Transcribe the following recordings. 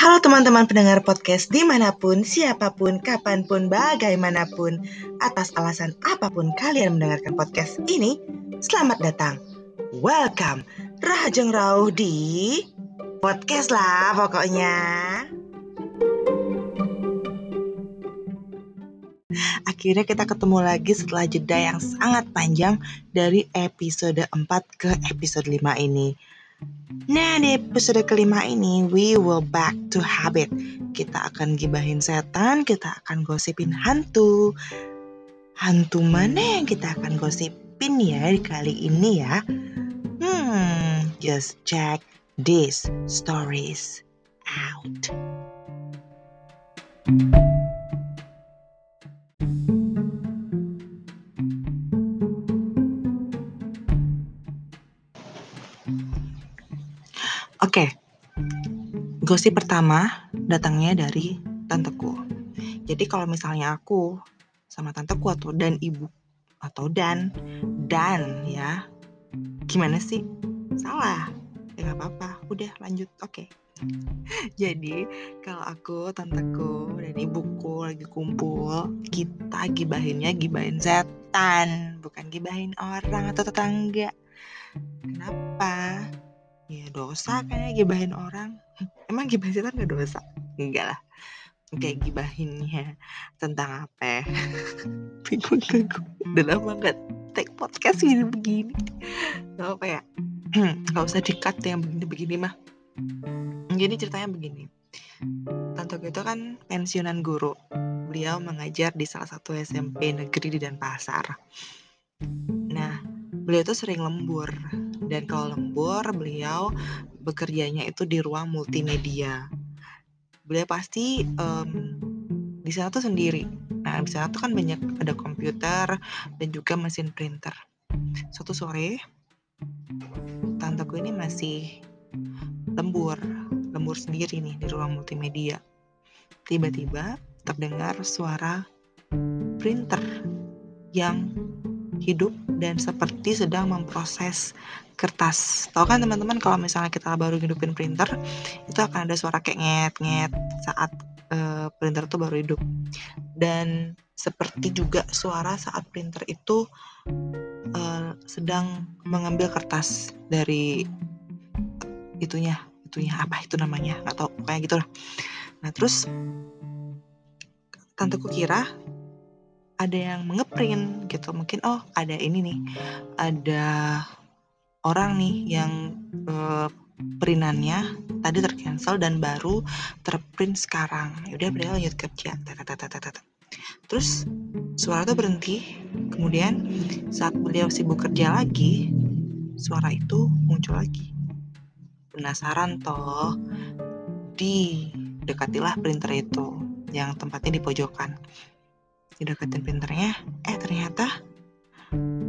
Halo teman-teman pendengar podcast di mana pun, siapa pun, kapan pun, bagaimanapun, atas alasan apa pun kalian mendengarkan podcast ini, selamat datang. Welcome, Rahajeng Rauh di podcast lah pokoknya. Akhirnya kita ketemu lagi setelah jeda yang sangat panjang dari episode 4 ke episode 5 ini. Nah, di episode kelima ini, we will back to habit. Kita akan gibahin setan, kita akan gosipin hantu. Hantu mana yang kita akan gosipin ya kali ini ya? Hmm, just check these stories out. Oke, gosip pertama datangnya dari tanteku. Jadi kalau misalnya aku sama tanteku atau dan ibu atau dan dan ya gimana sih? Salah. Ya nggak apa-apa. Udah lanjut. Oke. Jadi kalau aku, tanteku dan ibuku lagi kumpul, kita gibahinnya gibahin setan, bukan gibahin orang atau tetangga. Kenapa? Ya dosa kayaknya gibahin orang. Emang gibahin setan gak dosa? Enggak lah. Kayak gibahinnya tentang apa bingung aku udah lama gak take podcast gini begini. Gak apa ya? Gak usah dikat yang begini-begini mah. Jadi ceritanya begini. Tante itu kan pensiunan guru. Beliau mengajar di salah satu SMP negeri di Denpasar. Nah beliau tuh sering lembur dan kalau lembur beliau bekerjanya itu di ruang multimedia. Beliau pasti um, di sana tuh sendiri. Nah di sana tuh kan banyak ada komputer dan juga mesin printer. Suatu sore tanteku ini masih lembur lembur sendiri nih di ruang multimedia. Tiba-tiba terdengar suara printer yang hidup dan seperti sedang memproses kertas. Tahu kan teman-teman kalau misalnya kita baru hidupin printer, itu akan ada suara kayak nget-nget saat uh, printer itu baru hidup. Dan seperti juga suara saat printer itu uh, sedang mengambil kertas dari itunya, itunya apa itu namanya? atau kayak gitu lah. Nah, terus tanteku kira ada yang mengeprint gitu. Mungkin oh ada ini nih. Ada orang nih yang uh, perinannya tadi tercancel dan baru terprint sekarang. Yaudah beliau lanjut kerja. Terus suara itu berhenti. Kemudian saat beliau sibuk kerja lagi suara itu muncul lagi. Penasaran toh didekatilah printer itu yang tempatnya di pojokan dideketin printernya eh ternyata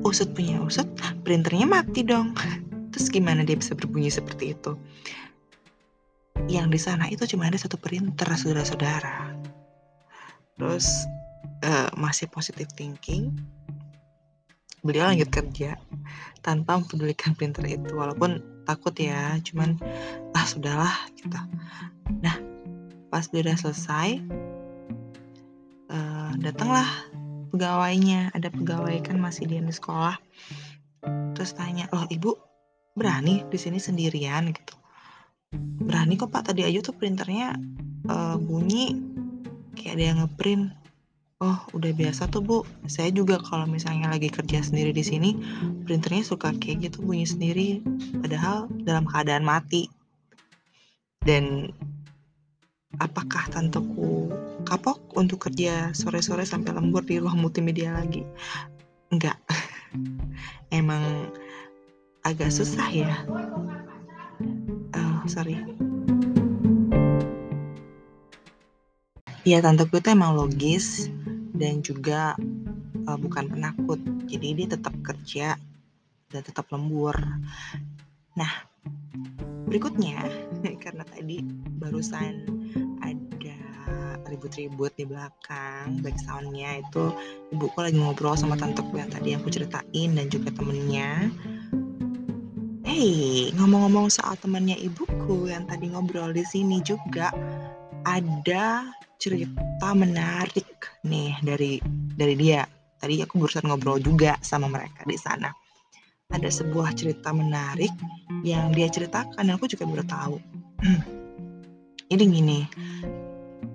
usut punya usut printernya mati dong. Terus gimana dia bisa berbunyi seperti itu? Yang di sana itu cuma ada satu printer saudara-saudara. Terus uh, masih positive thinking beliau lanjut kerja tanpa mempedulikan printer itu walaupun takut ya cuman ah sudahlah gitu. Nah pas beliau udah selesai datanglah pegawainya. Ada pegawai kan masih di sekolah. Terus tanya loh ibu berani di sini sendirian? Gitu. Berani kok pak. Tadi aja tuh printernya uh, bunyi. Kayak ada yang ngeprint. Oh udah biasa tuh bu. Saya juga kalau misalnya lagi kerja sendiri di sini printernya suka kayak gitu bunyi sendiri. Padahal dalam keadaan mati. Dan apakah tanteku kapok untuk kerja sore-sore sampai lembur di ruang multimedia lagi? Enggak. Emang agak susah ya. Oh, sorry. Ya, tanteku itu emang logis dan juga uh, bukan penakut. Jadi dia tetap kerja dan tetap lembur. Nah, berikutnya karena tadi barusan ribut-ribut di belakang backsoundnya itu ibuku lagi ngobrol sama tanteku yang tadi aku ceritain dan juga temennya Hey, ngomong-ngomong soal temannya ibuku yang tadi ngobrol di sini juga ada cerita menarik nih dari dari dia. Tadi aku barusan ngobrol juga sama mereka di sana. Ada sebuah cerita menarik yang dia ceritakan dan aku juga baru tahu. ini gini,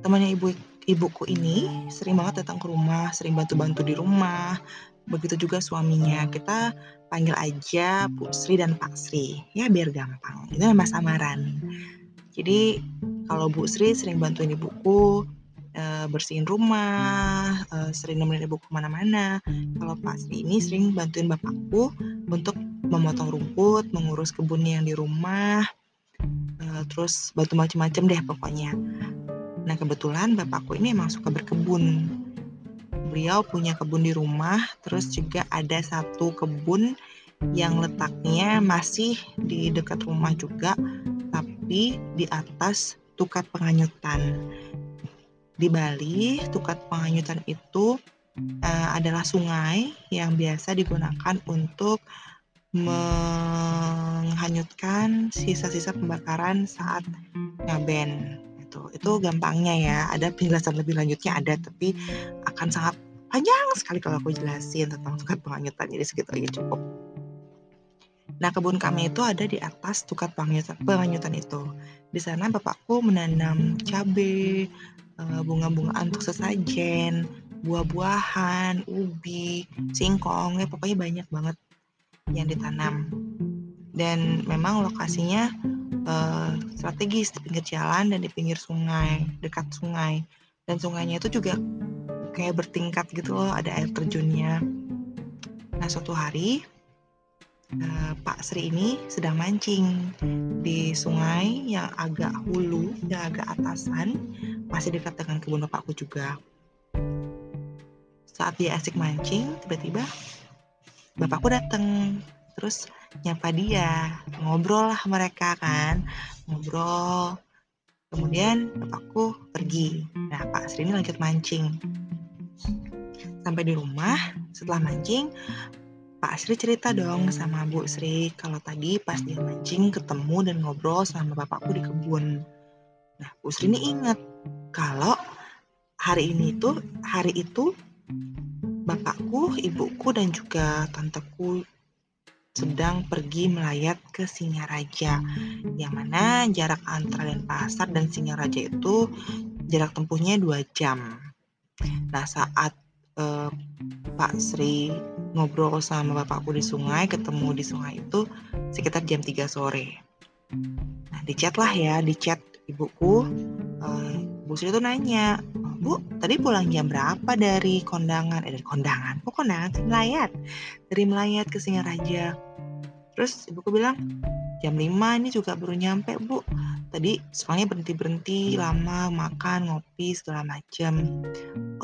temannya ibu ibuku ini sering banget datang ke rumah, sering bantu-bantu di rumah, begitu juga suaminya. Kita panggil aja Bu Sri dan Pak Sri ya biar gampang. Itu nama samaran jadi kalau Bu Sri sering bantuin ibuku e, bersihin rumah e, sering nemenin ibuku ke mana-mana kalau Pak Sri ini sering bantuin bapakku untuk memotong rumput mengurus kebun yang di rumah. E, terus bantu macam-macam deh pokoknya nah kebetulan bapakku ini emang suka berkebun beliau punya kebun di rumah, terus juga ada satu kebun yang letaknya masih di dekat rumah juga, tapi di atas tukat penganyutan. Di Bali, tukat penganyutan itu uh, adalah sungai yang biasa digunakan untuk menghanyutkan sisa-sisa pembakaran saat ngaben itu itu gampangnya ya ada penjelasan lebih lanjutnya ada tapi akan sangat panjang sekali kalau aku jelasin tentang tukat penghanyutan jadi segitu aja cukup Nah, kebun kami itu ada di atas tukat penghanyutan, penghanyutan itu. Di sana bapakku menanam cabai, eh, bunga-bungaan untuk sesajen, buah-buahan, ubi, singkong, ya pokoknya banyak banget yang ditanam. Dan memang lokasinya uh, strategis di pinggir jalan dan di pinggir sungai, dekat sungai. Dan sungainya itu juga kayak bertingkat gitu loh, ada air terjunnya. Nah, suatu hari uh, Pak Sri ini sedang mancing di sungai yang agak hulu, yang agak atasan, masih dekat dengan kebun bapakku juga. Saat dia asik mancing, tiba-tiba bapakku datang. Terus nyapa dia, ngobrol lah mereka kan, ngobrol. Kemudian bapakku pergi. Nah, Pak Sri ini lanjut mancing. Sampai di rumah, setelah mancing, Pak Sri cerita dong sama Bu Sri kalau tadi pas dia mancing ketemu dan ngobrol sama bapakku di kebun. Nah, Bu Sri ini ingat kalau hari ini tuh hari itu bapakku, ibuku dan juga tanteku sedang pergi melayat ke Singaraja, yang mana jarak antara Denpasar dan Singaraja itu jarak tempuhnya dua jam. Nah, saat eh, Pak Sri ngobrol sama bapakku di sungai, ketemu di sungai itu sekitar jam 3 sore. Nah, di chat lah ya, di chat ibuku, eh, Bu Sri itu nanya, Bu, tadi pulang jam berapa dari kondangan? Eh, dari kondangan? Kok kondangan? Melayat. Dari melayat ke Singaraja. Terus ibuku bilang, jam 5 ini juga baru nyampe, Bu tadi soalnya berhenti berhenti lama makan ngopi segala macam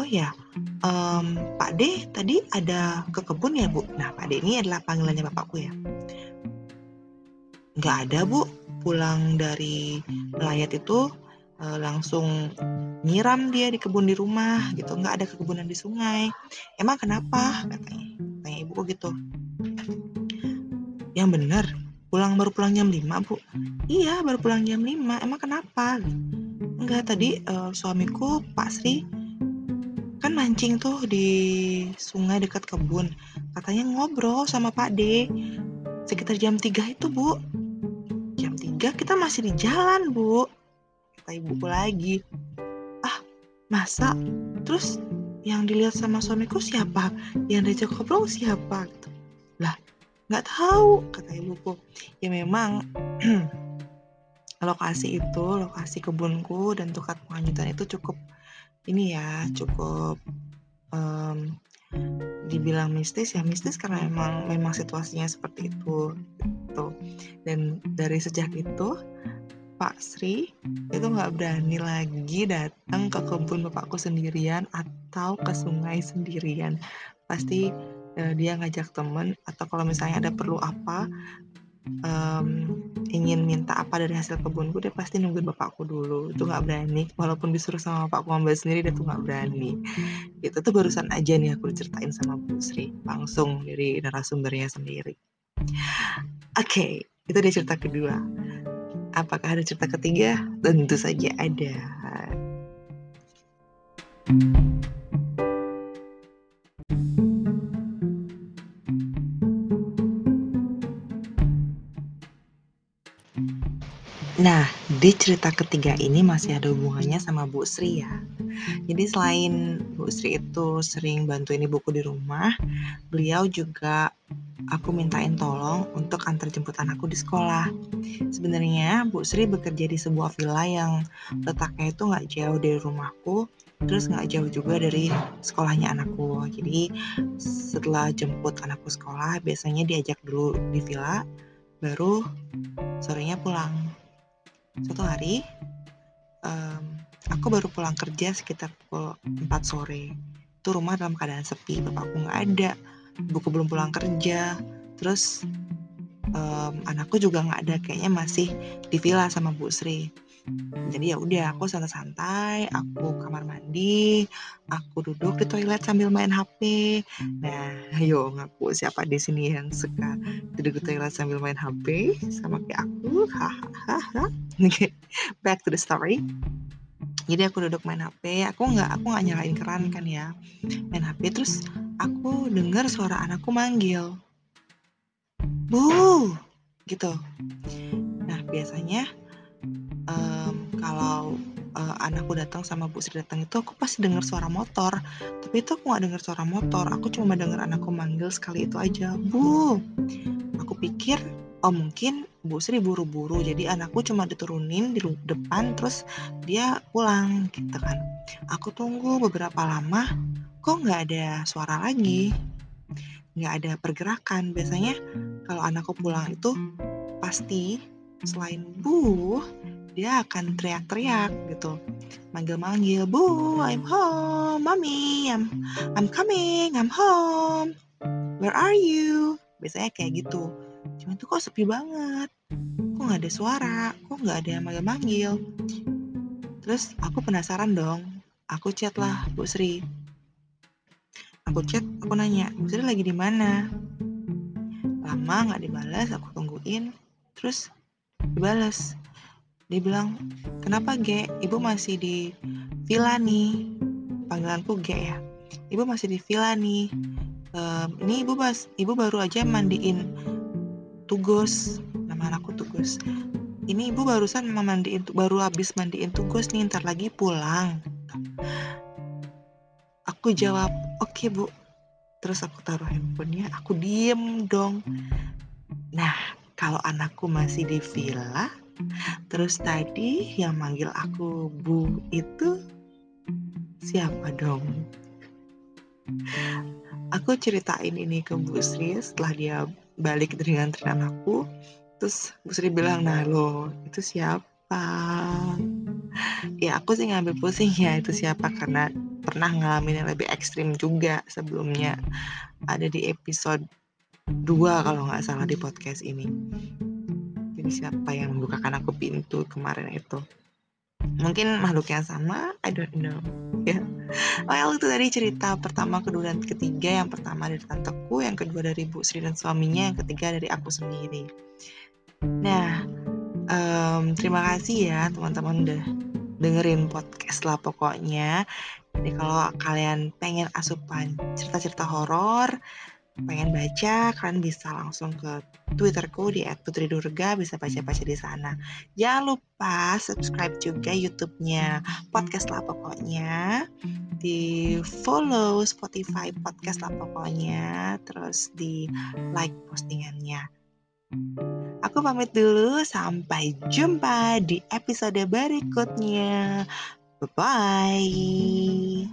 oh ya um, Pak D tadi ada ke kebun ya Bu nah Pak D ini adalah panggilannya bapakku ya nggak ada Bu pulang dari melayat itu uh, langsung nyiram dia di kebun di rumah gitu. Nggak ada kekebunan di sungai. Emang kenapa? katanya. Tanya ibu gitu. Yang benar pulang baru pulang jam 5 bu. Iya baru pulang jam 5 emang kenapa? Enggak tadi uh, suamiku Pak Sri kan mancing tuh di sungai dekat kebun. Katanya ngobrol sama Pak D. Sekitar jam 3 itu bu. Jam 3 kita masih di jalan bu kata ibuku lagi. Ah masa? Terus yang dilihat sama suamiku siapa? Yang diajak ngobrol siapa? Gitu. Lah nggak tahu kata ibuku. Ya memang lokasi itu lokasi kebunku dan tukat penghanyutan itu cukup ini ya cukup um, dibilang mistis ya. Mistis karena memang memang situasinya seperti itu gitu. Dan dari sejak itu Pak Sri itu nggak berani lagi datang ke kebun bapakku sendirian atau ke sungai sendirian. Pasti uh, dia ngajak temen atau kalau misalnya ada perlu apa um, ingin minta apa dari hasil kebunku dia pasti nungguin bapakku dulu. Itu nggak berani. Walaupun disuruh sama bapakku ambil sendiri dia tuh nggak berani. Itu tuh barusan aja nih aku diceritain sama Bu Sri langsung dari narasumbernya sendiri. Oke okay, Itu dia cerita kedua. Apakah ada cerita ketiga? Tentu saja ada. Nah, di cerita ketiga ini masih ada hubungannya sama Bu Sri ya. Jadi selain Bu Sri itu sering bantuin ibuku di rumah, beliau juga aku mintain tolong untuk antar jemput anakku di sekolah. Sebenarnya Bu Sri bekerja di sebuah villa yang letaknya itu nggak jauh dari rumahku, terus nggak jauh juga dari sekolahnya anakku. Jadi setelah jemput anakku sekolah, biasanya diajak dulu di villa, baru sorenya pulang suatu hari um, aku baru pulang kerja sekitar pukul 4 sore. Itu rumah dalam keadaan sepi bapakku nggak ada buku belum pulang kerja. Terus um, anakku juga nggak ada kayaknya masih di villa sama Bu Sri jadi ya udah aku santai-santai aku kamar mandi aku duduk di toilet sambil main HP nah ayo ngaku siapa di sini yang suka duduk di toilet sambil main HP sama kayak aku? Hahaha. Back to the story. Jadi aku duduk main HP aku nggak aku nggak nyalain keran kan ya. Main HP terus aku dengar suara anakku manggil. Bu! Gitu. Nah biasanya um, kalau uh, anakku datang sama Bu Sri datang itu aku pasti dengar suara motor. Tapi itu aku nggak dengar suara motor. Aku cuma dengar anakku manggil sekali itu aja. Bu aku pikir oh mungkin Bu Sri buru-buru. Jadi anakku cuma diturunin di depan terus dia pulang gitu kan. Aku tunggu beberapa lama kok nggak ada suara lagi? Nggak ada pergerakan. Biasanya kalau anakku pulang itu pasti selain bu dia akan teriak-teriak gitu. Manggil-manggil bu I'm home mommy I'm I'm coming I'm home. Where are you? Biasanya kayak gitu. Cuma itu kok sepi banget. Kok nggak ada suara? Kok nggak ada yang manggil-manggil? Terus aku penasaran dong. Aku chat lah Bu Sri. Aku chat aku nanya Bu Sri lagi di mana? Lama nggak dibalas aku tungguin. Terus dibalas dia bilang, kenapa Ge? Ibu masih di villa nih. Panggilanku Ge ya. Ibu masih di villa nih. Ini ibu pas, ibu baru aja mandiin tugas. Nama anakku tugas. Ini ibu barusan mandiin, baru habis mandiin tugas nih. Ntar lagi pulang. Aku jawab, oke okay, bu. Terus aku taruh handphonenya, aku diem dong. Nah, kalau anakku masih di villa, Terus tadi yang manggil aku Bu itu siapa dong? Aku ceritain ini ke Bu Sri setelah dia balik dengan tren aku. Terus Bu Sri bilang, nah lo itu siapa? Ya aku sih ngambil pusing ya itu siapa karena pernah ngalamin yang lebih ekstrim juga sebelumnya ada di episode 2 kalau nggak salah di podcast ini ini siapa yang membukakan aku pintu kemarin itu? Mungkin makhluk yang sama? I don't know. Ya. Well itu tadi cerita pertama kedua dan ketiga. Yang pertama dari tanteku yang kedua dari Bu Sri dan suaminya yang ketiga dari aku sendiri. Nah um, terima kasih ya teman-teman udah dengerin podcast lah pokoknya. Jadi kalau kalian pengen asupan cerita-cerita horor pengen baca, kalian bisa langsung ke Twitterku di @putridurga bisa baca-baca di sana. Jangan lupa subscribe juga YouTube-nya podcast lah pokoknya. Di follow Spotify podcast lah pokoknya, terus di like postingannya. Aku pamit dulu, sampai jumpa di episode berikutnya. Bye bye.